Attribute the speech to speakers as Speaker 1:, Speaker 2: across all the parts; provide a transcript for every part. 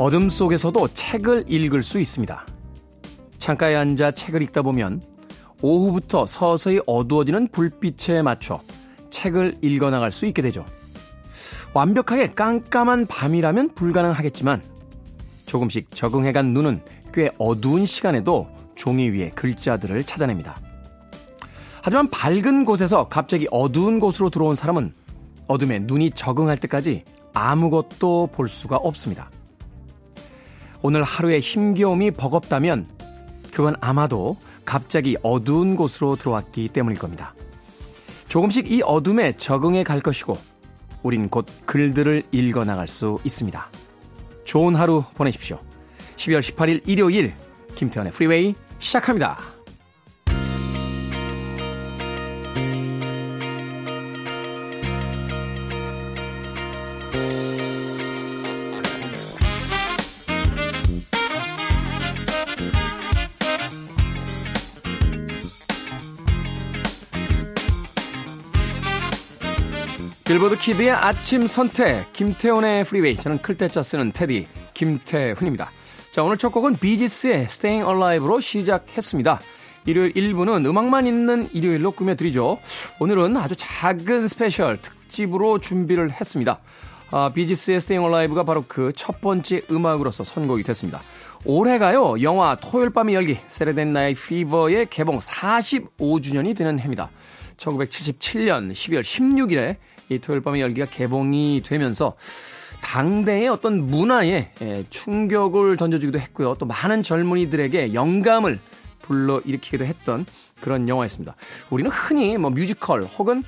Speaker 1: 어둠 속에서도 책을 읽을 수 있습니다. 창가에 앉아 책을 읽다 보면 오후부터 서서히 어두워지는 불빛에 맞춰 책을 읽어 나갈 수 있게 되죠. 완벽하게 깜깜한 밤이라면 불가능하겠지만 조금씩 적응해간 눈은 꽤 어두운 시간에도 종이 위에 글자들을 찾아냅니다. 하지만 밝은 곳에서 갑자기 어두운 곳으로 들어온 사람은 어둠에 눈이 적응할 때까지 아무것도 볼 수가 없습니다. 오늘 하루의 힘겨움이 버겁다면 그건 아마도 갑자기 어두운 곳으로 들어왔기 때문일 겁니다. 조금씩 이 어둠에 적응해 갈 것이고 우린 곧 글들을 읽어 나갈 수 있습니다. 좋은 하루 보내십시오. 12월 18일 일요일 김태현의 프리웨이 시작합니다. 빌보드 키드의 아침 선택 김태훈의 프리웨이 저는 클 때 짜 쓰는 테디 김태훈입니다. 자 오늘 첫 곡은 비지스의 Staying Alive로 시작했습니다. 일요일 1부는 음악만 있는 일요일로 꾸며드리죠. 오늘은 아주 작은 스페셜 특집으로 준비를 했습니다. 아, 비지스의 Staying Alive가 바로 그 첫 번째 음악으로서 선곡이 됐습니다. 올해가요 영화 토요일 밤의 열기 Saturday Night Fever의 개봉 45주년이 되는 해입니다. 1977년 12월 16일에 이 토요일 밤의 열기가 개봉이 되면서 당대의 어떤 문화에 예, 충격을 던져주기도 했고요. 또 많은 젊은이들에게 영감을 불러일으키기도 했던 그런 영화였습니다. 우리는 흔히 뭐 뮤지컬 혹은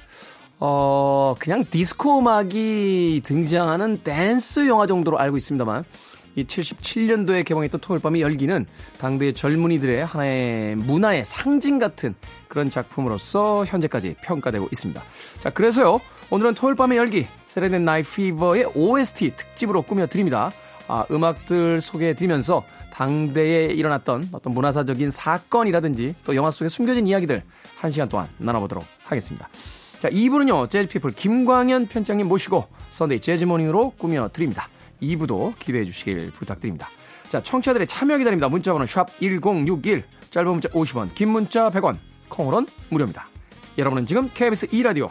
Speaker 1: 어 그냥 디스코 음악이 등장하는 댄스 영화 정도로 알고 있습니다만 이 77년도에 개봉했던 토요일 밤의 열기는 당대의 젊은이들의 하나의 문화의 상징 같은 그런 작품으로서 현재까지 평가되고 있습니다. 자, 그래서요. 오늘은 토요일 밤의 열기, Saturday Night Fever의 OST 특집으로 꾸며드립니다. 아, 음악들 소개해드리면서 당대에 일어났던 어떤 문화사적인 사건이라든지 또 영화 속에 숨겨진 이야기들 한 시간 동안 나눠보도록 하겠습니다. 자, 2부는요, 재즈피플 김광현 편집장님 모시고 Sunday 재즈 morning으로 꾸며드립니다. 2부도 기대해 주시길 부탁드립니다. 자, 청취자들의 참여 기다립니다. 문자번호 샵 1061, 짧은 문자 50원, 긴 문자 100원, 콩으로는 무료입니다. 여러분은 지금 KBS 2라디오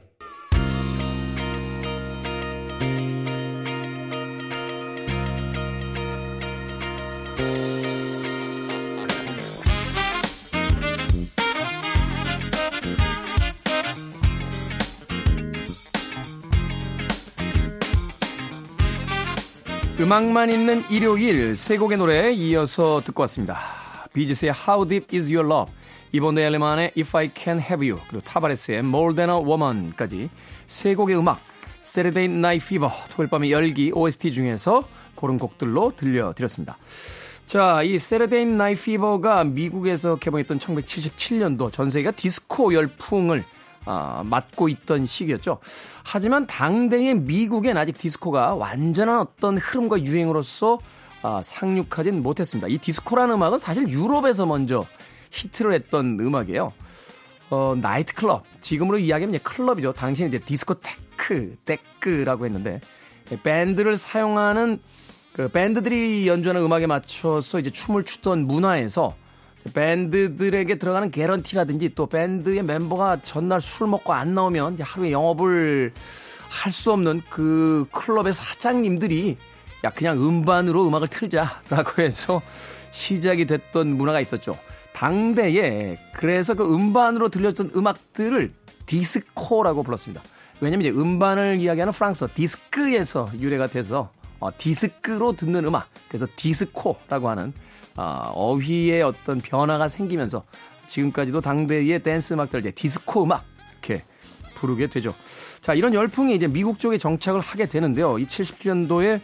Speaker 1: 음악만 있는 일요일 세 곡의 노래 이어서 듣고 왔습니다. 비지스의 How Deep Is Your Love, 이번 엘레만의 If I Can Have You, 그리고 타바레스의 More Than a Woman까지 세 곡의 음악, Saturday Night Fever, 토요일 밤의 열기 OST 중에서 고른 곡들로 들려드렸습니다. 자, 이 Saturday Night Fever가 미국에서 개봉했던 1977년도 전 세계가 디스코 열풍을 아, 맡고 있던 시기였죠. 하지만 당대의 미국엔 아직 디스코가 완전한 어떤 흐름과 유행으로서 아, 상륙하진 못했습니다. 이 디스코라는 음악은 사실 유럽에서 먼저 히트를 했던 음악이에요. 어, 나이트 클럽. 지금으로 이야기하면 클럽이죠. 당시에 이제 디스코테크, 데크라고 했는데 밴드를 사용하는 그 밴드들이 연주하는 음악에 맞춰서 이제 춤을 추던 문화에서 밴드들에게 들어가는 개런티라든지 또 밴드의 멤버가 전날 술 먹고 안 나오면 하루에 영업을 할 수 없는 그 클럽의 사장님들이 야 그냥 음반으로 음악을 틀자라고 해서 시작이 됐던 문화가 있었죠. 당대에 그래서 그 음반으로 들렸던 음악들을 디스코라고 불렀습니다. 왜냐면 이제 음반을 이야기하는 프랑스어 디스크에서 유래가 돼서 어, 디스크로 듣는 음악 그래서 디스코라고 하는 어, 어휘의 어떤 변화가 생기면서 지금까지도 당대의 댄스 음악들 이제 디스코 음악 이렇게 부르게 되죠. 자, 이런 열풍이 이제 미국 쪽에 정착을 하게 되는데요. 이 70년도에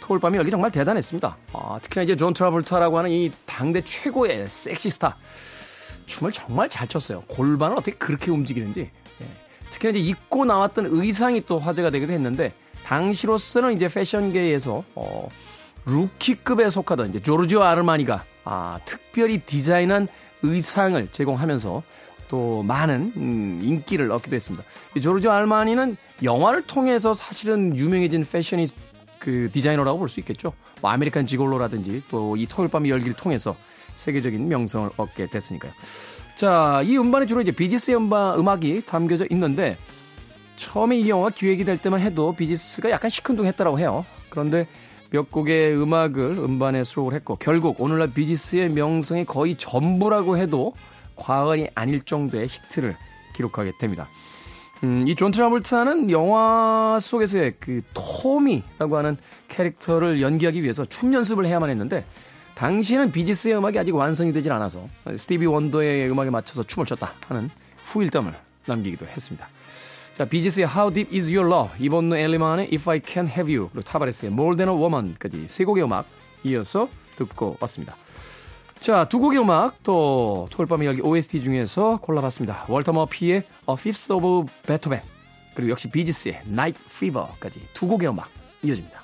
Speaker 1: 토요일밤의 열기 정말 대단했습니다. 아, 특히나 이제 존 트라볼타라고 하는 이 당대 최고의 섹시 스타. 춤을 정말 잘 췄어요. 골반을 어떻게 그렇게 움직이는지. 예. 특히나 이제 입고 나왔던 의상이 또 화제가 되기도 했는데, 당시로서는 이제 패션계에서, 어, 루키급에 속하던 이제 조르지오 아르마니가 아, 특별히 디자인한 의상을 제공하면서 또 많은 음, 인기를 얻기도 했습니다. 조르조 알마니는 영화를 통해서 사실은 유명해진 패션이 그 디자이너라고 볼 수 있겠죠. 뭐 American Gigolo라든지 또 이 토요일 밤의 열기를 통해서 세계적인 명성을 얻게 됐으니까요. 자, 이 음반에 주로 이제 비지스 음반 음악이 담겨져 있는데 처음에 이 영화 기획이 될 때만 해도 비지스가 약간 시큰둥했다라고 해요. 그런데 몇 곡의 음악을 음반에 수록을 했고 결국 오늘날 비지스의 명성이 거의 전부라고 해도 과언이 아닐 정도의 히트를 기록하게 됩니다. 음, 이 존 트라볼트는 영화 속에서의 그 토니라고 하는 캐릭터를 연기하기 위해서 춤 연습을 해야만 했는데 당시에는 비지스의 음악이 아직 완성이 되질 않아서 스티비 원더의 음악에 맞춰서 춤을 췄다 하는 후일담을 남기기도 했습니다. 자, 비지스의 How Deep Is Your Love, 이번노 엘리만의 If I Can Have You, 그리고 타바레스의 More Than a Woman까지 세 곡의 음악 이어서 듣고 왔습니다. 자, 두 곡의 음악 또 토요일 밤의 열기 OST 중에서 골라봤습니다. 월터 머피의 A Fifth of Beethoven 그리고 역시 비지스의 Night Fever까지 두 곡의 음악 이어집니다.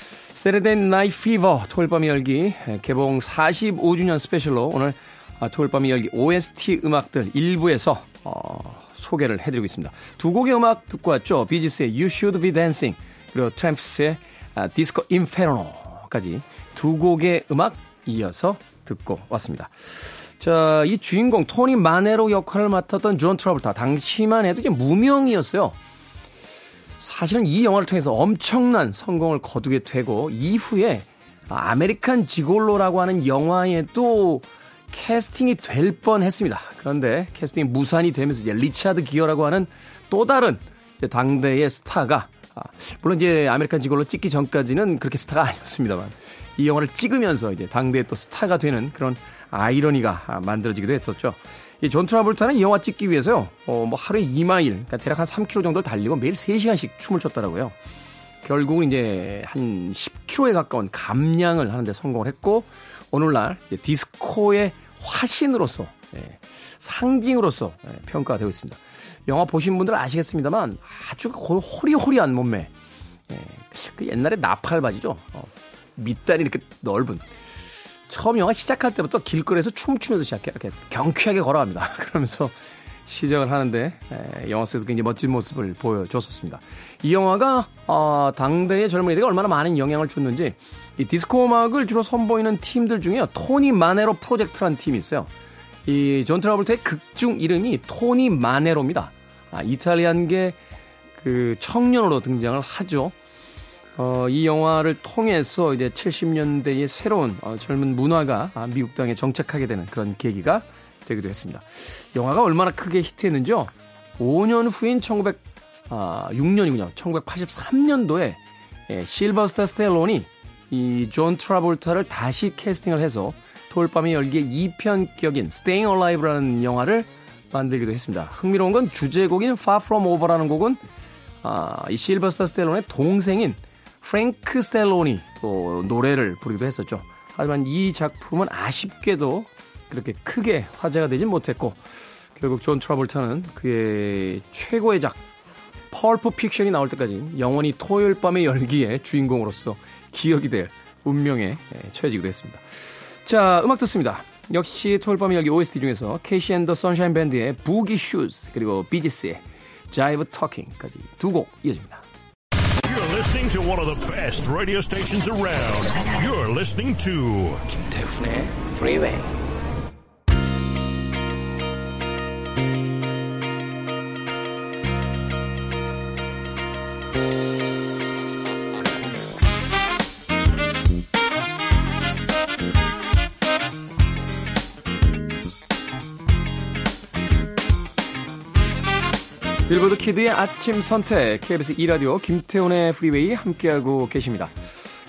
Speaker 1: Saturday Night Fever 토요일 밤의 열기 개봉 45주년 스페셜로 오늘 아, 토요일 밤의 열기 OST 음악들 일부에서 어, 소개를 해드리고 있습니다. 두 곡의 음악 듣고 왔죠. 비지스의 You Should Be Dancing 그리고 트램프스의 아, Disco Inferno까지 두 곡의 음악 이어서 듣고 왔습니다. 자, 이 주인공 토니 마네로 역할을 맡았던 존 트러블타 당시만 해도 이제 무명이었어요. 사실은 이 영화를 통해서 엄청난 성공을 거두게 되고 이후에 American Gigolo라고 하는 영화에도 캐스팅이 될 뻔했습니다. 그런데 캐스팅이 무산이 되면서 이제 리차드 기어라고 하는 또 다른 당대의 스타가 아, 물론 이제 American Gigolo 찍기 전까지는 그렇게 스타가 아니었습니다만 이 영화를 찍으면서 이제 당대의 또 스타가 되는 그런 아이러니가 만들어지기도 했었죠. 이존 트라볼타는 이 영화 찍기 위해서요, 어, 뭐 하루에 2마일, 그러니까 대략 한 3km 정도를 달리고 매일 3시간씩 춤을 췄더라고요. 결국은 이제 한 10km에 가까운 감량을 하는데 성공을 했고, 오늘날 디스코의 화신으로서, 예, 상징으로서 예, 평가가 되고 있습니다. 영화 보신 분들 아시겠습니다만 아주 호리호리한 몸매. 예, 그 옛날에 나팔 바지죠. 어, 밑단이 이렇게 넓은 처음 영화 시작할 때부터 길거리에서 춤추면서 시작해 이렇게 경쾌하게 걸어갑니다. 그러면서 시작을 하는데 에, 영화 속에서 굉장히 멋진 모습을 보여줬었습니다. 이 영화가 어, 당대의 젊은이들에게 얼마나 많은 영향을 줬는지 이 디스코 음악을 주로 선보이는 팀들 중에 토니 마네로 프로젝트라는 팀이 있어요. 이 존 트라블트의 극중 이름이 토니 마네로입니다. 아, 이탈리안계 그 청년으로 등장을 하죠. 어, 이 영화를 통해서 이제 70년대의 새로운 어, 젊은 문화가 아, 미국 땅에 정착하게 되는 그런 계기가 되기도 했습니다. 영화가 얼마나 크게 히트했는지요. 5년 후인 1906년이군요. 1983년도에 예, 실버스타 스텔론이 이 존 트라볼타를 다시 캐스팅을 해서 토요일 밤의 열기의 2편격인 Staying Alive라는 영화를 만들기도 했습니다. 흥미로운 건 주제곡인 Far From Over라는 곡은 아, 이 실버스타 스텔론의 동생인 프랭크 스텔론이 또 노래를 부르기도 했었죠. 하지만 이 작품은 아쉽게도 그렇게 크게 화제가 되진 못했고 결국 존 트러블턴은 그의 최고의 작 Pulp Fiction이 나올 때까지 영원히 토요일 밤의 열기의 주인공으로서 기억이 될 운명에 처해지기도 했습니다. 자, 음악 듣습니다. 역시 토요일 밤의 열기 OST 중에서 KC and the Sunshine Band의 Boogie Shoes 그리고 비지스의 Jive Talkin'까지 두 곡 이어집니다.
Speaker 2: to one of the best radio stations around. You're listening to
Speaker 3: Tiffany eh? Freeway.
Speaker 1: 키드의 아침 선택 KBS 2라디오 김태훈의 프리웨이 함께하고 계십니다.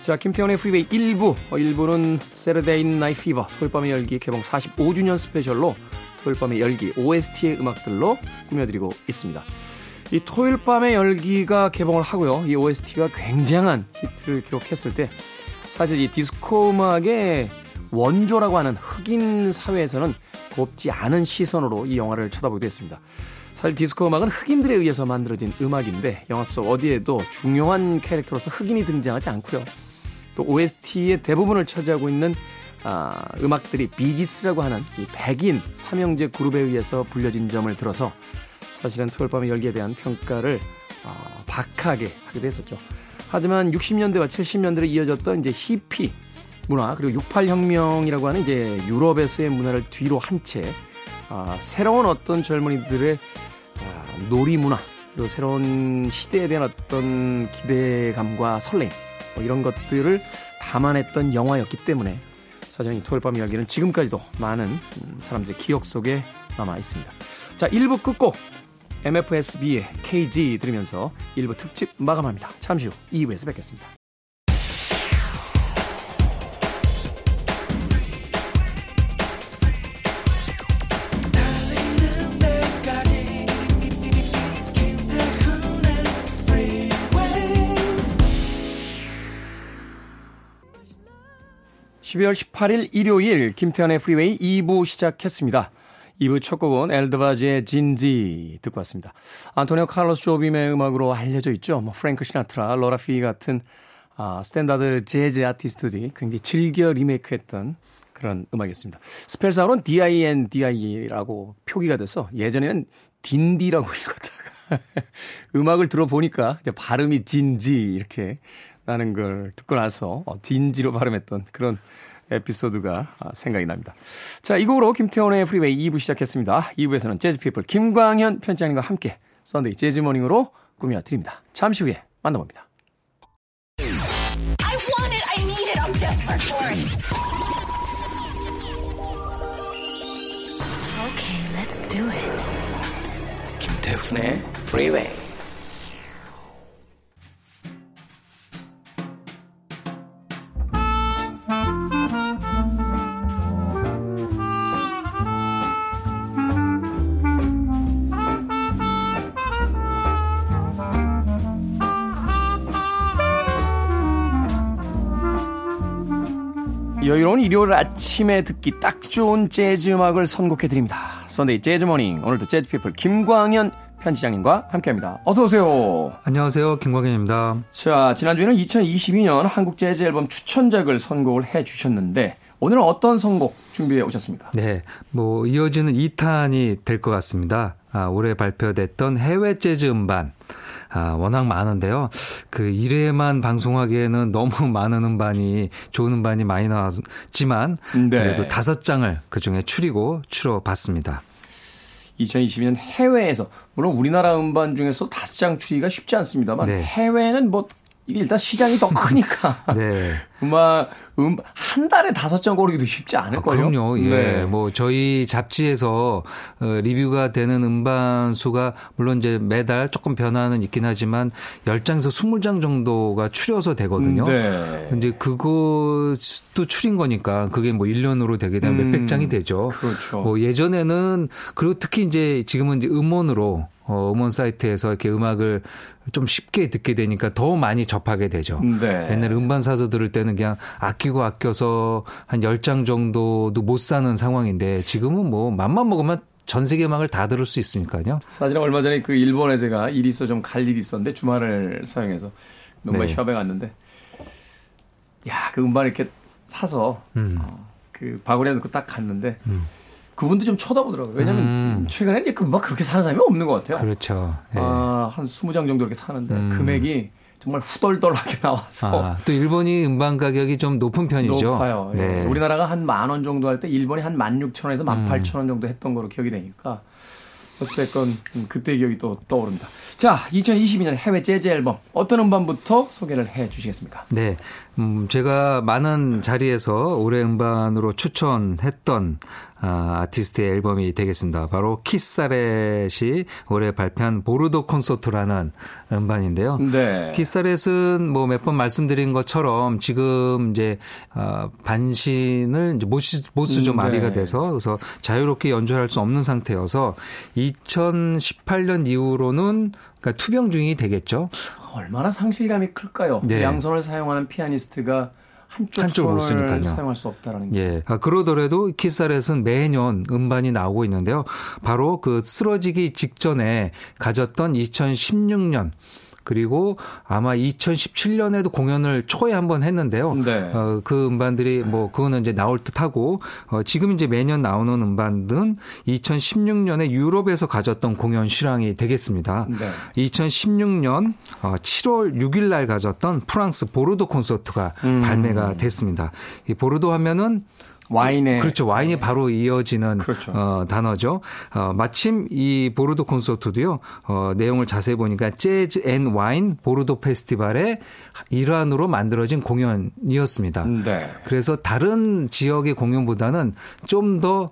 Speaker 1: 자, 김태훈의 프리웨이 1부, 1부는 Saturday Night Fever 토요일 밤의 열기 개봉 45주년 스페셜로 토요일 밤의 열기 OST의 음악들로 꾸며드리고 있습니다. 이 토요일 밤의 열기가 개봉을 하고요. 이 OST가 굉장한 히트를 기록했을 때 사실 이 디스코 음악의 원조라고 하는 흑인 사회에서는 곱지 않은 시선으로 이 영화를 쳐다보게 됐습니다. 사실 디스코 음악은 흑인들에 의해서 만들어진 음악인데 영화 속 어디에도 중요한 캐릭터로서 흑인이 등장하지 않고요. 또 OST의 대부분을 차지하고 있는 아, 음악들이 비지스라고 하는 이 백인 삼형제 그룹에 의해서 불려진 점을 들어서 사실은 토요일 밤의 열기에 대한 평가를 어, 박하게 하게 됐었죠. 하지만 60년대와 70년대로 이어졌던 이제 히피 문화 그리고 68혁명이라고 하는 이제 유럽에서의 문화를 뒤로 한채 아, 새로운 어떤 젊은이들의 아, 놀이 문화 그리고 새로운 시대에 대한 어떤 기대감과 설렘 뭐 이런 것들을 담아냈던 영화였기 때문에 사실 이 토요일 밤 이야기는 지금까지도 많은 사람들의 기억 속에 남아 있습니다. 자, 1부 끝곡 MFSB의 KG 들으면서 1부 특집 마감합니다. 잠시 후 2부에서 뵙겠습니다. 12월 18일 일요일 김태훈의 프리웨이 2부 시작했습니다. 2부 첫 곡은 엘드바즈의 진지 듣고 왔습니다. 안토니오 칼로스 조빔의 음악으로 알려져 있죠. 뭐 프랭크 시나트라, 로라 피 같은 아, 스탠다드 재즈 아티스트들이 굉장히 즐겨 리메이크했던 그런 음악이었습니다. 스펠상으로는 D-I-N, D-I라고 표기가 돼서 예전에는 딘디라고 읽었다가 음악을 들어보니까 이제 발음이 진지 이렇게 나는 걸 듣고 나서 어, 진지로 발음했던 그런 에피소드가 아, 생각이 납니다. 자, 이 곡으로 김태훈의 프리웨이 2부 시작했습니다. 2부에서는 재즈피플 김광현 편집장님과 함께 썬데이 재즈모닝으로 꾸며드립니다. 잠시 후에 만나봅니다. I want it, I need it, I'm desperate for it.
Speaker 3: Okay, let's do it. 김태훈의 프리웨이
Speaker 1: 여유로운 일요일 아침에 듣기 딱 좋은 재즈 음악을 선곡해 드립니다. 썬데이 재즈 모닝 오늘도 재즈 피플 김광현 편집장님과 함께합니다. 어서 오세요.
Speaker 4: 안녕하세요, 김광현입니다.
Speaker 1: 자 지난주에는 2022년 한국 재즈 앨범 추천작을 선곡을 해 주셨는데 오늘은 어떤 선곡 준비해 오셨습니까?
Speaker 4: 네, 뭐 이어지는 2탄이 될 것 같습니다. 아, 올해 발표됐던 해외 재즈 음반. 아, 워낙 많은데요. 그 1회만 방송하기에는 너무 많은 음반이, 좋은 음반이 많이 나왔지만, 네. 그래도 다섯 장을 그 중에 추리고 추려 봤습니다.
Speaker 1: 2022년 해외에서, 물론 우리나라 음반 중에서 다섯 장 추리기가 쉽지 않습니다만, 네. 해외는 뭐, 이게 일단 시장이 더 크니까. 네. 음악, 음, 한 달에 다섯 장 고르기도 쉽지 않을걸요?
Speaker 4: 아, 그럼요. 예. 네. 뭐, 저희 잡지에서 어, 리뷰가 되는 음반 수가 물론 이제 매달 조금 변화는 있긴 하지만 10장에서 20장 정도가 추려서 되거든요. 네. 근데 그것도 추린 거니까 그게 뭐 1년으로 되게 되면 음, 몇백 장이 되죠.
Speaker 1: 그렇죠.
Speaker 4: 뭐 예전에는 그리고 특히 이제 지금은 이제 음원으로 어, 음원 사이트에서 이렇게 음악을 좀 쉽게 듣게 되니까 더 많이 접하게 되죠. 네. 옛날 음반 사서 들을 때는 그냥 아끼고 아껴서 한 10장 정도도 못 사는 상황인데 지금은 뭐 맘만 먹으면 전 세계 음악을 다 들을 수 있으니까요.
Speaker 1: 사실 얼마 전에 그 일본에 제가 일이 있어 좀 갈 일이 있었는데 주말을 사용해서 음반 네. 샵에 갔는데 야, 그 음반 이렇게 사서 음. 어, 그 바구니에 넣고 딱 갔는데 음. 그분도 좀 쳐다보더라고요. 왜냐면 음. 최근에 이제 그 음악 그렇게 사는 사람이 없는 것 같아요.
Speaker 4: 그렇죠.
Speaker 1: 예. 아, 한 20장 정도 이렇게 사는데 음. 금액이 정말 후덜덜하게 나와서.
Speaker 4: 아, 또 일본이 음반 가격이 좀 높은 편이죠.
Speaker 1: 높아요. 예. 네. 우리나라가 한 만 원 정도 할 때 일본이 한 만 육천 원에서 만 팔천 원 정도 했던 거로 기억이 되니까. 어찌됐건 음, 그때 기억이 또 떠오릅니다. 자, 2022년 해외 재즈 앨범 어떤 음반부터 소개를 해 주시겠습니까?
Speaker 4: 네. 음, 제가 많은 자리에서 올해 음반으로 추천했던 아, 아티스트의 앨범이 되겠습니다. 바로 키사렛이 올해 발표한 보르도 콘서트라는 음반인데요. 네. 키사렛은 뭐 몇 번 말씀드린 것처럼 지금 이제 어, 반신을 이제 못쓰 못좀 음, 마비가 네. 돼서 그래서 자유롭게 연주할 수 없는 상태여서 2018년 이후로는 그러니까 투병 중이 되겠죠.
Speaker 1: 얼마나 상실감이 클까요? 네. 양손을 사용하는 피아니스트가 한쪽 한쪽으로 쓰니까요. 사용할 수 없다라는 게.
Speaker 4: 예. 아, 그러더라도 키사렛은 매년 음반이 나오고 있는데요. 바로 그 쓰러지기 직전에 가졌던 2016년 그리고 아마 2017년에도 공연을 초에 한 번 했는데요. 네. 어, 그 음반들이 뭐 그거는 이제 나올 듯하고 어, 지금 이제 매년 나오는 음반은 2016년에 유럽에서 가졌던 공연 실황이 되겠습니다. 네. 2016년 어, 7월 6일 날 가졌던 프랑스 보르도 콘서트가 음. 발매가 됐습니다. 이 보르도 하면은
Speaker 1: 와인에
Speaker 4: 그렇죠 와인이 바로 이어지는 그렇죠. 어, 단어죠. 어, 마침 이 보르도 콘서트도요 어, 내용을 자세히 보니까 Jazz and Wine 보르도 페스티벌의 일환으로 만들어진 공연이었습니다. 네. 그래서 다른 지역의 공연보다는 좀더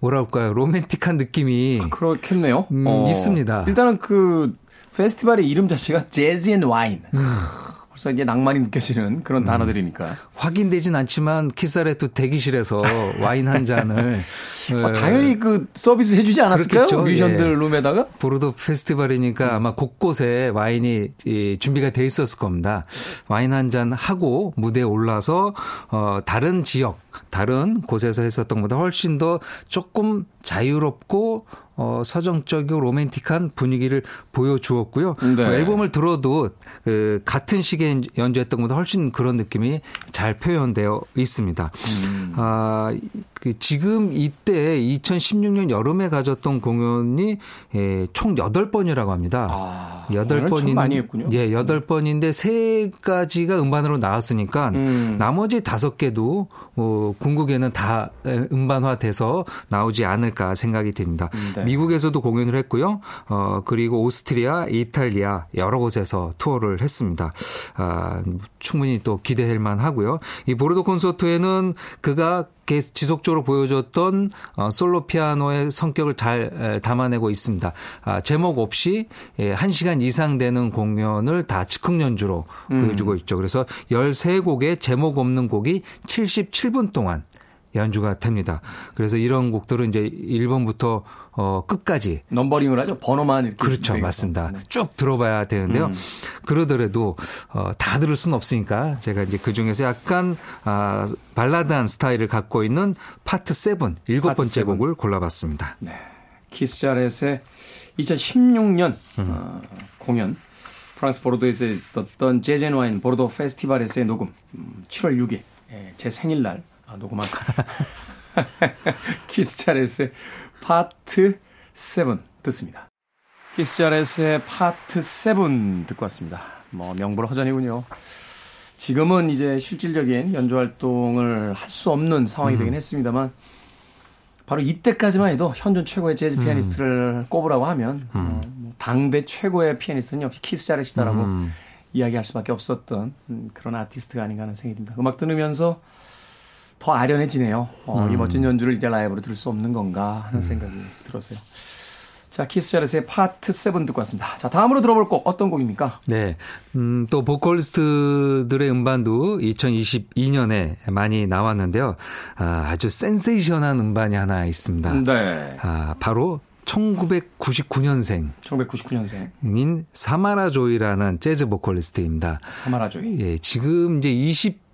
Speaker 4: 뭐랄까요 로맨틱한 느낌이
Speaker 1: 아, 그렇겠네요.
Speaker 4: 음, 어, 있습니다.
Speaker 1: 일단은 그 페스티벌의 이름 자체가 Jazz and Wine. 음. 벌써 이제 낭만이 느껴지는 그런 음. 단어들이니까.
Speaker 4: 확인되진 않지만 키스 자렛도 대기실에서 와인 한 잔을
Speaker 1: 아, 당연히 그 서비스 해주지 않았을까요? 그렇겠죠? 뮤지션들 예. 룸에다가?
Speaker 4: 보르도 페스티벌이니까 아마 곳곳에 와인이 준비가 돼 있었을 겁니다. 와인 한 잔 하고 무대에 올라서 어 다른 지역, 다른 곳에서 했었던 것보다 훨씬 더 조금 자유롭고 어, 서정적이고 로맨틱한 분위기를 보여주었고요. 네. 어, 앨범을 들어도 그 같은 시기에 연주했던 것보다 훨씬 그런 느낌이 잘 표현되어 있습니다. 음. 아, 그 지금 이때 2016년 여름에 가졌던 공연이 예, 총 8번이라고 합니다. 아,
Speaker 1: 8번인 많이 했군요.
Speaker 4: 예, 8번인데 3가지가 음반으로 나왔으니까 음. 나머지 5개도 어, 궁극에는 다 음반화돼서 나오지 않을까 생각이 됩니다. 음, 네. 미국에서도 공연을 했고요. 어, 그리고 오스트리아, 이탈리아 여러 곳에서 투어를 했습니다. 아, 충분히 또 기대할 만 하고요. 이 보르도 콘서트에는 그가 지속적으로 보여줬던 어, 솔로 피아노의 성격을 잘 담아내고 있습니다. 아, 제목 없이 1시간 예, 이상 되는 공연을 다 즉흥 연주로 음. 보여주고 있죠. 그래서 13곡의 제목 없는 곡이 77분 동안 연주가 됩니다. 그래서 이런 곡들은 이제 1번부터 어 끝까지
Speaker 1: numbering을 하죠. 번호만 이렇게
Speaker 4: 그렇죠. 되겠고. 맞습니다. 네. 쭉 들어봐야 되는데요. 음. 그러더라도 어 다 들을 수는 없으니까 제가 이제 그중에서 약간 아 발라드한 스타일을 갖고 있는 파트 7 일곱 번째 곡을 골라봤습니다. 네.
Speaker 1: 키스 자렛의 2016년 음. 어, 공연 프랑스 보르도에서 있었던 Jazz and Wine 보르도 페스티벌에서의 녹음 7월 음, 6일 예, 제 생일날 아, 녹음한 키스 자렛의 파트 7 듣습니다. 키스 자렛의 파트 7 듣고 왔습니다. 뭐 명불허전이군요. 지금은 이제 실질적인 연주 활동을 할 수 없는 상황이 음. 되긴 했습니다만 바로 이때까지만 해도 현존 최고의 재즈 피아니스트를 음. 꼽으라고 하면 음. 어, 뭐 당대 최고의 피아니스트는 역시 키스 자렛이다라고 음. 이야기할 수밖에 없었던 그런 아티스트가 아닌가 하는 생각이 듭니다. 음악 들으면서 더 아련해지네요. 어, 음. 이 멋진 연주를 이제 라이브로 들을 수 없는 건가 하는 음. 생각이 들었어요. 자, 키스 자렛의 파트 7 듣고 왔습니다. 자, 다음으로 들어볼 곡 어떤 곡입니까?
Speaker 4: 네. 음, 또 보컬리스트들의 음반도 2022년에 많이 나왔는데요. 아, 아주 센세이션한 음반이 하나 있습니다. 네. 아, 바로 1999년생.
Speaker 1: 1999년생인
Speaker 4: 사마라 조이라는 재즈 보컬리스트입니다.
Speaker 1: 사마라 조이.
Speaker 4: 예, 지금 이제 20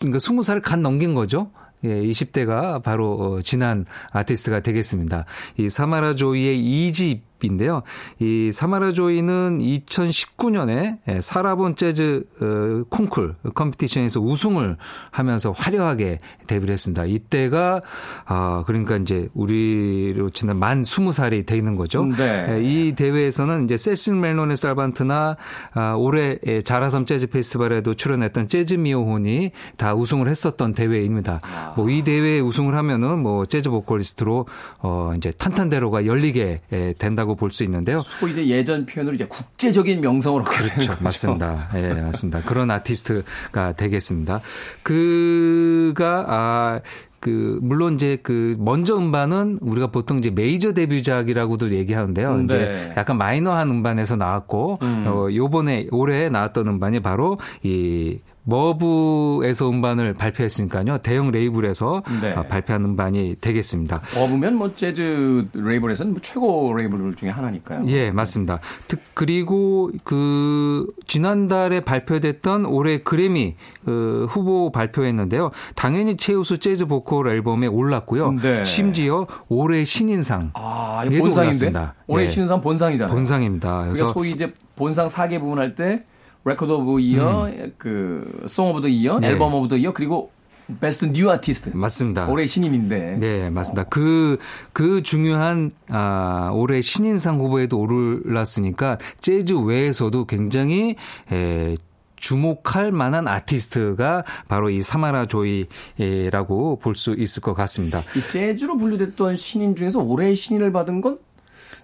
Speaker 4: 그러니까 20살을 간 넘긴 거죠. 예, 20대가 바로 어, 지난 아티스트가 되겠습니다. 이 사마라 조이의 2집 인데요. 이 사마라 조이는 2019년에 예, 사라본 재즈 어, 콩쿨 컴피티션에서 우승을 하면서 화려하게 데뷔를 했습니다. 이때가 아 그러니까 이제 우리로 치는 만 20살이 되는 거죠. 네. 예, 이 대회에서는 이제 셀신 멜론의 살반트나 아, 올해 예, 자라섬 재즈 페스티벌에도 출연했던 재즈 미오혼이 다 우승을 했었던 대회입니다. 아. 뭐이 대회에 우승을 하면은 뭐 재즈 보컬리스트로 어 이제 탄탄대로가 열리게 된다고 아티스트라고 볼 수 있는데요.
Speaker 1: 소위 이제 예전 표현으로 이제 국제적인 명성으로
Speaker 4: 그렇죠. 맞습니다. 예, 네, 맞습니다. 그런 아티스트가 되겠습니다. 그가 아, 그 물론 이제 그 먼저 음반은 우리가 보통 이제 메이저 데뷔작이라고도 얘기하는데요. 네. 이제 약간 마이너한 음반에서 나왔고 음. 어 요번에 올해 나왔던 음반이 바로 이 머브에서 음반을 발표했으니까요. 대형 레이블에서 네. 어, 발표한 음반이 되겠습니다.
Speaker 1: Verve면 뭐 재즈 레이블에서는 뭐 최고 레이블 중에 하나니까요.
Speaker 4: 예, 맞습니다. 그리고 그 지난달에 발표됐던 올해 그래미 그 후보 발표했는데요. 당연히 최우수 재즈 보컬 앨범에 올랐고요. 네. 심지어 올해 신인상.
Speaker 1: 아, 본상인데. 올해 예. 신인상 본상이잖아요.
Speaker 4: 본상입니다.
Speaker 1: 그래서 소위 이제 본상 4개 부문 할 때 Record of Year, 음. 그 Song of the Year, 네. Album of the Year 그리고 Best New Artist.
Speaker 4: 맞습니다.
Speaker 1: 올해 신인인데.
Speaker 4: 네, 맞습니다. 그, 그 중요한, 아, 올해 신인상 후보에도 오르렀으니까, 재즈 외에서도 굉장히, 에, 주목할 만한 아티스트가 바로 이 사마라 조이라고 볼 수 있을 것 같습니다.
Speaker 1: 이 재즈로 분류됐던 신인 중에서 올해 신인을 받은 건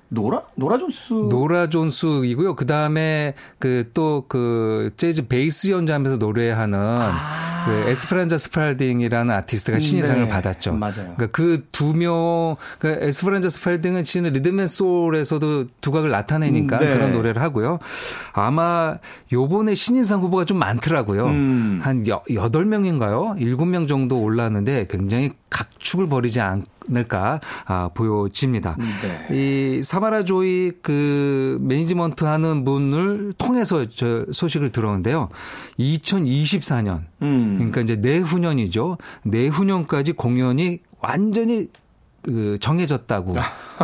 Speaker 1: 노라 노라 존스
Speaker 4: 노라 존스이고요. 그 다음에 그 또그 그 재즈 베이스 연주하면서 노래하는 아. 그 에스페란자 스팔딩이라는 아티스트가 신인상을 네. 받았죠.
Speaker 1: 맞아요.
Speaker 4: 그러니까 그두 명, 그 에스페란자 스팔딩은 치는 rhythm and soul에서도 두각을 나타내니까 네. 그런 노래를 하고요. 아마 요번에 신인상 후보가 좀 많더라고요. 음. 한 여, 8명인가요? 7명 정도 올랐는데 굉장히 각축을 벌이지 않 을까 아, 보여집니다. 네. 이 사마라 조이 그 매니지먼트 하는 분을 통해서 저 소식을 들었는데요. 2024년 음. 그러니까 이제 내후년이죠. 내후년까지 공연이 완전히 그 정해졌다고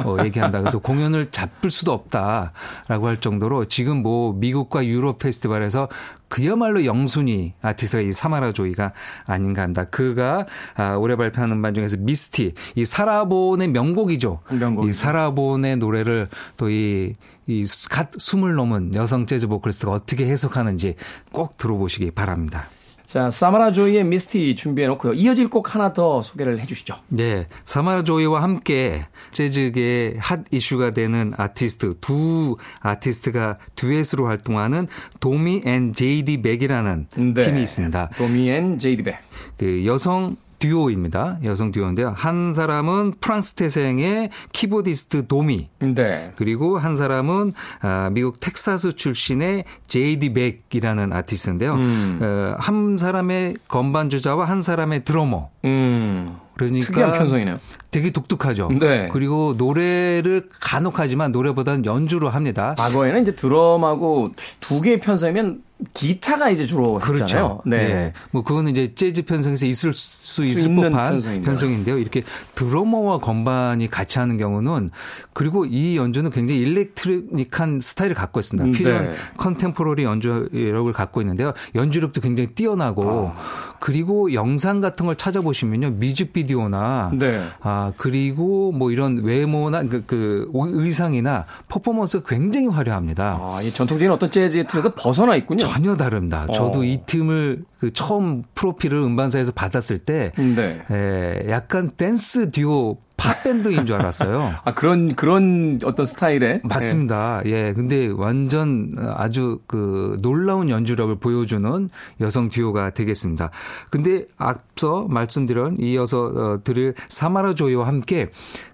Speaker 4: 어, 얘기한다. 그래서 공연을 잡을 수도 없다라고 할 정도로 지금 뭐 미국과 유럽 페스티벌에서 그야말로 영순위 아티스트가 이 사마라 조이가 아닌가 합니다. 그가 아, 올해 발표한 음반 중에서 미스티 이 사라본의 명곡이죠. 명곡이죠. 이 사라본의 노래를 또이 이갓 숨을 넘은 여성 재즈 보컬리스트가 어떻게 해석하는지 꼭 들어보시기 바랍니다.
Speaker 1: 자, 사마라 조이의 미스티 준비해 놓고요. 이어질 곡 하나 더 소개를 해 주시죠.
Speaker 4: 네. 사마라 조이와 함께 재즈계의 hot issue가 되는 아티스트 두 아티스트가 듀엣으로 활동하는 도미 and 제이디 벡이라는 네. 팀이 있습니다.
Speaker 1: 도미 and 제이디 벡.
Speaker 4: 그 여성 듀오입니다. 여성 듀오인데요. 한 사람은 프랑스 태생의 키보디스트 도미. 네. 그리고 한 사람은 아, 미국 텍사스 출신의 제이디 벡이라는 아티스트인데요. 음. 어, 한 사람의 건반 주자와 한 사람의 드러머. 음.
Speaker 1: 그러니까 특이한 편성이네요.
Speaker 4: 되게 독특하죠. 네. 그리고 노래를 간혹 하지만 노래보다는 연주로 합니다.
Speaker 1: 과거에는 이제 드럼하고 두 개의 편성이면 기타가 이제 주로 그렇죠. 했잖아요.
Speaker 4: 네. 네. 뭐 그거는 이제 재즈 편성에서 있을 수 있을 수 법한 편성인데요. 이렇게 드러머와 건반이 같이 하는 경우는 그리고 이 연주는 굉장히 일렉트릭한 스타일을 갖고 있습니다. 음, 퓨전 네. 컨템포러리 연주력을 갖고 있는데요. 연주력도 굉장히 뛰어나고 아. 그리고 영상 같은 걸 찾아보시면요. 뮤직비디오나 네. 아 그리고 뭐 이런 외모나 그, 그 의상이나 퍼포먼스가 굉장히 화려합니다.
Speaker 1: 아, 이 전통적인 어떤 재즈의 틀에서 벗어나 있군요.
Speaker 4: 전혀 다릅니다. 어. 저도 이 팀을 그 처음 프로필을 음반사에서 받았을 때 네. 에, 약간 댄스 듀오 팝밴드인 줄 알았어요.
Speaker 1: 아, 그런, 그런 어떤 스타일의?
Speaker 4: 맞습니다. 네. 예. 근데 완전 아주 그 놀라운 연주력을 보여주는 여성 듀오가 되겠습니다. 근데 앞서 말씀드린 이어서 어, 들을 사마라 조이와 함께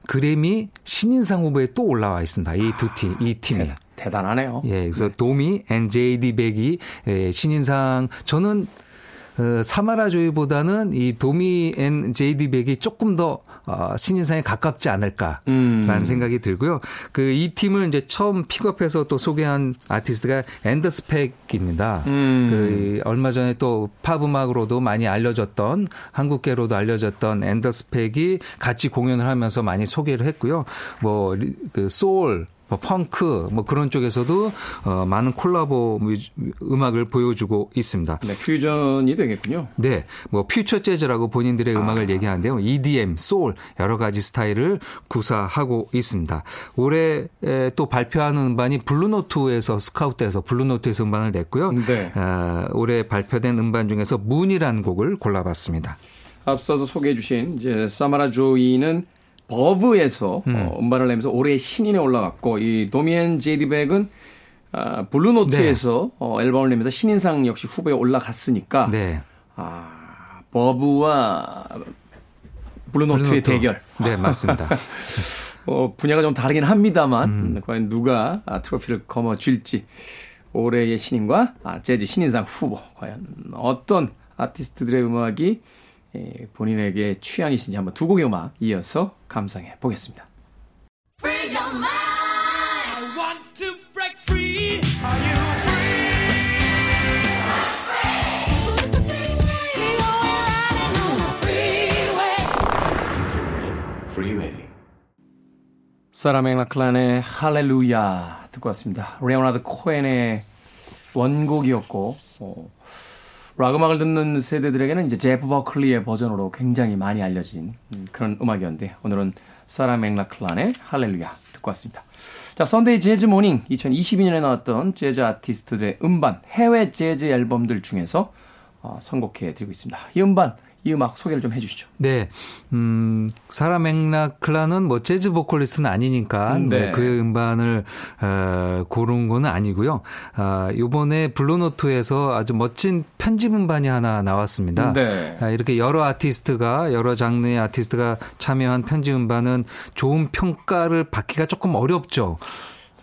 Speaker 4: 그래미 신인상 후보에 또 올라와 있습니다. 이 두 팀, 이 팀이.
Speaker 1: 대단하네요.
Speaker 4: 예, 그래서 네. 도미 and 제이디 벡이 예, 신인상 저는 어, 사마라 조이보다는 이 도미 and 제이디 벡이 조금 더 어, 신인상에 가깝지 않을까라는 음. 생각이 들고요. 그 이 팀을 이제 처음 픽업해서 또 소개한 아티스트가 앤더슨 팩입니다. 음. 그 얼마 전에 또 팝 음악으로도 많이 알려졌던 한국계로도 알려졌던 앤더슨 팩이 같이 공연을 하면서 많이 소개를 했고요. 뭐 그 소울 뭐 펑크 뭐 그런 쪽에서도 어, 많은 콜라보 음악을 보여주고 있습니다.
Speaker 1: 네, 퓨전이 되겠군요.
Speaker 4: 네, 뭐 future jazz라고 본인들의 아. 음악을 얘기하는데요. EDM, 소울 여러 가지 스타일을 구사하고 있습니다. 올해 또 발표하는 음반이 블루노트에서 스카우트에서 블루노트에서 음반을 냈고요. 네. 어, 올해 발표된 음반 중에서 Moon이라는 곡을 골라봤습니다.
Speaker 1: 앞서서 소개해 주신 이제 사마라 조이는 버브에서 음. 어, 음반을 내면서 올해의 신인에 올라갔고 이 도미 and 제이디 벡은 아, Blue Note에서 네. 어, 앨범을 내면서 신인상 역시 후보에 올라갔으니까 네. 아, 버브와 블루노트의 블루노트. 대결.
Speaker 4: 네, 맞습니다.
Speaker 1: 어, 분야가 좀 다르긴 합니다만 음. 과연 누가 아, 트로피를 거머쥘지 올해의 신인과 아, 재즈 신인상 후보 과연 어떤 아티스트들의 음악이 예, 본인에게 취향이신지 한번 두 곡의 음악 이어서 감상해 보겠습니다. 사라 맥락클란의 할렐루야 듣고 왔습니다. 레오나드 코엔의 원곡이었고 어, 락 음악을 듣는 세대들에게는 이제 제프 버클리의 버전으로 굉장히 많이 알려진 그런 음악이었는데 오늘은 사라 맥라클란의 할렐루야 듣고 왔습니다. 자, Sunday 재즈 Morning 2022년에 나왔던 재즈 아티스트들의 음반 해외 재즈 앨범들 중에서 어, 선곡해 드리고 있습니다. 이 음반 이 음악 소개를 좀 해주시죠.
Speaker 4: 네, 음, 사라 맥라클란은 뭐 재즈 보컬리스트는 아니니까 음, 네. 그 음반을 어, 고른 거는 아니고요. 아, 요번에 블루노트에서 아주 멋진 편집 음반이 하나 나왔습니다. 네. 아, 이렇게 여러 아티스트가 여러 장르의 아티스트가 참여한 편집 음반은 좋은 평가를 받기가 조금 어렵죠.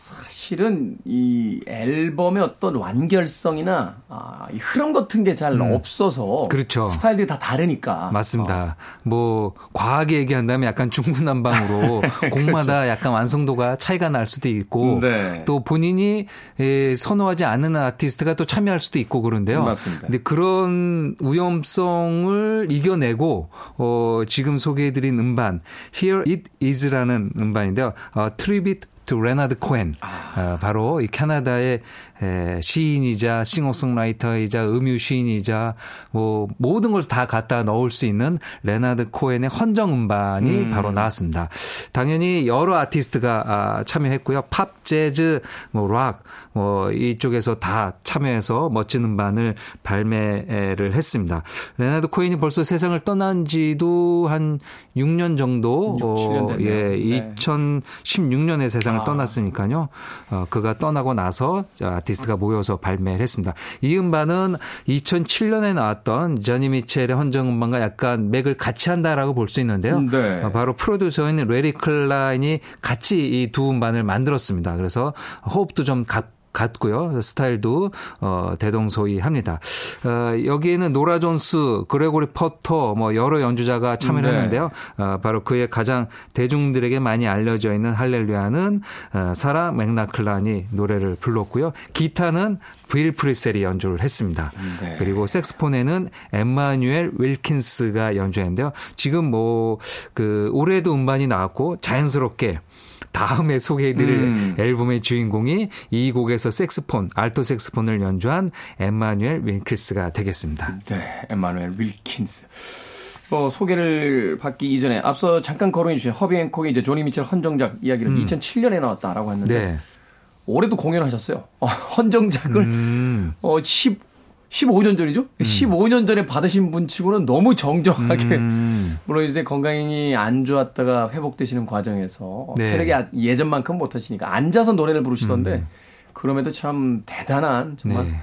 Speaker 1: 사실은 이 앨범의 어떤 완결성이나 아, 이 흐름 같은 게잘 음. 없어서
Speaker 4: 그렇죠.
Speaker 1: 스타일들이 다 다르니까
Speaker 4: 맞습니다. 어. 뭐 과하게 얘기한다면 약간 중구난방으로 곡마다 그렇죠. 약간 완성도가 차이가 날 수도 있고 네. 또 본인이 에, 선호하지 않는 아티스트가 또 참여할 수도 있고 그런데요.
Speaker 1: 맞습니다.
Speaker 4: 근데 그런 위험성을 이겨내고 어, 지금 소개해드린 음반 Here It Is라는 음반인데요. 어, tribute 또 레너드 코헨 아. 어, 바로 이 캐나다의 에, 시인이자 싱어송라이터이자 음유 시인이자 뭐 모든 걸 다 갖다 넣을 수 있는 레너드 코헨의 헌정 음반이 음. 바로 나왔습니다. 당연히 여러 아티스트가 아, 참여했고요. 팝, 재즈, 뭐 락, 뭐 이쪽에서 다 참여해서 멋진 음반을 발매를 했습니다. 레너드 코헨이 벌써 세상을 떠난 지도 한 6년 정도
Speaker 1: 6, 7년
Speaker 4: 어, 예, 네. 2016년에 세상을 아. 떠났으니까요. 어, 그가 떠나고 나서 아티스트가 모여서 발매를 했습니다. 이 음반은 2007년에 나왔던 조니 미첼의 헌정 음반과 약간 맥을 같이 한다라고 볼 수 있는데요. 네. 어, 바로 프로듀서인 래리 클라인이 같이 이 두 음반을 만들었습니다. 그래서 호흡도 좀 같, 같고요. 스타일도 어, 대동소이합니다. 어, 여기에는 노라 존스, 그레고리 포터 뭐 여러 연주자가 참여를 네. 했는데요. 어, 바로 그의 가장 대중들에게 많이 알려져 있는 할렐루야는 어, 사라 맥라클란이 노래를 불렀고요. 기타는 빌 프리셀이 연주를 했습니다. 네. 그리고 색스폰에는 엠마뉴엘 윌킨스가 연주했는데요. 지금 뭐 그 올해도 음반이 나왔고 자연스럽게 다음에 소개해드릴 음. 앨범의 주인공이 이 곡에서 색스폰, 알토 색스폰을 연주한 엠마뉴엘 윌킨스가 되겠습니다.
Speaker 1: 네, 엠마뉴엘 윌킨스. 어, 소개를 받기 이전에 앞서 잠깐 거론해 주신 허비 앤콕의 이제 조니 미첼 헌정작 이야기를 음. 2007년에 나왔다라고 했는데 네. 올해도 공연을 하셨어요. 어, 헌정작을 음. 어, 10 15년 전이죠? 음. 15년 전에 받으신 분 치고는 너무 정정하게 음. 물론 이제 건강이 안 좋았다가 회복되시는 과정에서 네. 체력이 아, 예전만큼 못 하시니까 앉아서 노래를 부르시던데 음. 그럼에도 참 대단한 정말 네.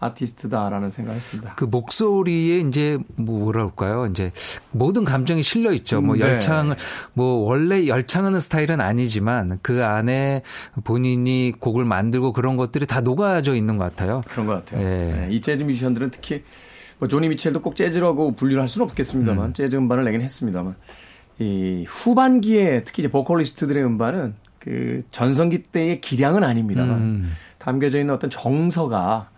Speaker 1: 아티스트다라는 생각했습니다.
Speaker 4: 그 목소리에 이제 뭐 뭐랄까요? 이제 모든 감정이 실려 있죠. 뭐 네. 열창을 뭐 원래 열창하는 스타일은 아니지만 그 안에 본인이 곡을 만들고 그런 것들이 다 녹아져 있는 것 같아요.
Speaker 1: 그런 것 같아요. 예. 네. 이 재즈 뮤지션들은 특히 뭐 조니 미첼도 꼭 재즈라고 분류를 할 수는 없겠습니다만 음. 재즈 음반을 내긴 했습니다만 이 후반기에 특히 이제 보컬리스트들의 음반은 그 전성기 때의 기량은 아닙니다만 음. 담겨져 있는 어떤 정서가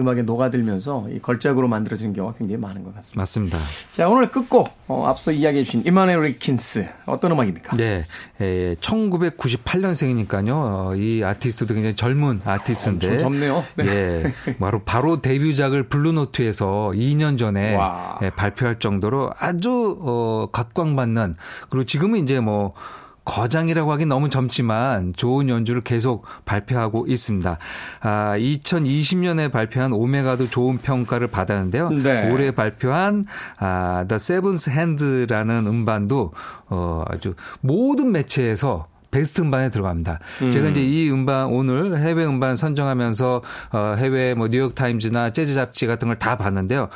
Speaker 1: 음악에 녹아들면서 이 걸작으로 만들어지는 경우가 굉장히 많은 것 같습니다.
Speaker 4: 맞습니다.
Speaker 1: 자, 오늘 끝곡, 어, 앞서 이야기해 주신 이마누엘 윌킨스. 어떤 음악입니까?
Speaker 4: 네. 에, 1998년생이니까요. 어, 이 아티스트도 굉장히 젊은 아티스트인데.
Speaker 1: 어, 젊네요. 네.
Speaker 4: 예. 바로, 바로 데뷔작을 블루노트에서 2년 전에 예, 발표할 정도로 아주, 어, 각광받는, 그리고 지금은 이제 뭐, 거장이라고 하긴 너무 젊지만 좋은 연주를 계속 발표하고 있습니다. 아, 2020년에 발표한 오메가도 좋은 평가를 받았는데요. 네. 올해 발표한 아, The Seventh Hand라는 음반도 어, 아주 모든 매체에서 베스트 음반에 들어갑니다. 음. 제가 이제 이 음반 오늘 해외 음반 선정하면서 어 해외 뭐 뉴욕 타임즈나 재즈 잡지 같은 걸 다 봤는데요.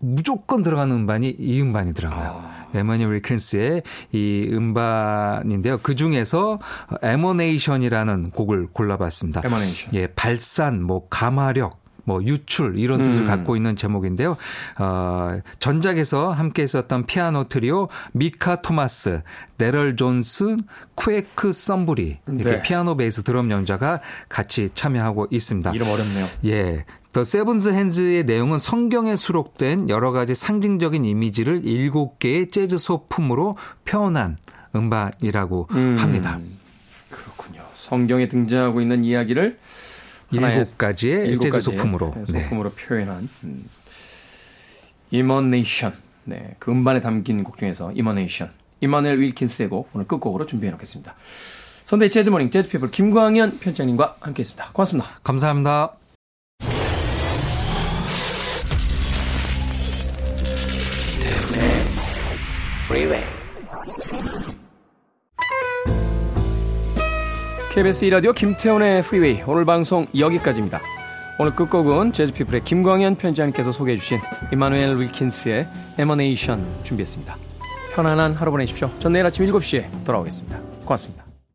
Speaker 4: 무조건 들어가는 음반이 이 음반이 들어가요. 아. 이마누엘 윌킨스의 이 음반인데요. 그 중에서 Emanation이라는 곡을 골라봤습니다.
Speaker 1: Emanation.
Speaker 4: 예, 발산, 뭐 감화력, 뭐 유출 이런 뜻을 음. 갖고 있는 제목인데요. 어, 전작에서 함께 했었던 피아노 트리오 미카 토마스, 대릴 존스, 쿠웨쿠 섬브리 이렇게 네. 피아노 베이스 드럼 연주자가 같이 참여하고 있습니다.
Speaker 1: 이름 어렵네요.
Speaker 4: 예. The Seventh Hand의 내용은 성경에 수록된 여러 가지 상징적인 이미지를 일곱 개의 재즈 소품으로 표현한 음반이라고 음. 합니다.
Speaker 1: 그렇군요. 성경에 등장하고 있는 이야기를
Speaker 4: 일곱 가지의 일곱 재즈 소품으로
Speaker 1: 네, 소품으로 네. 표현한 음. Emanation. 네, 그 음반에 담긴 곡 중에서 Emanation. 이마누엘 윌킨스의 곡 오늘 끝곡으로 준비해 놓겠습니다. Sunday 재즈 Morning 재즈피플 김광현 편집장님과 함께했습니다. 고맙습니다.
Speaker 4: 감사합니다.
Speaker 1: KBS 2라디오 김태훈의 프리웨이 오늘 방송 여기까지입니다. 오늘 끝곡은 재즈피플의 김광현 편집장님께서 소개해 주신 이마누엘 윌킨스의 Emanation 준비했습니다. 편안한 하루 보내십시오. 전 내일 아침 7시에 돌아오겠습니다. 고맙습니다.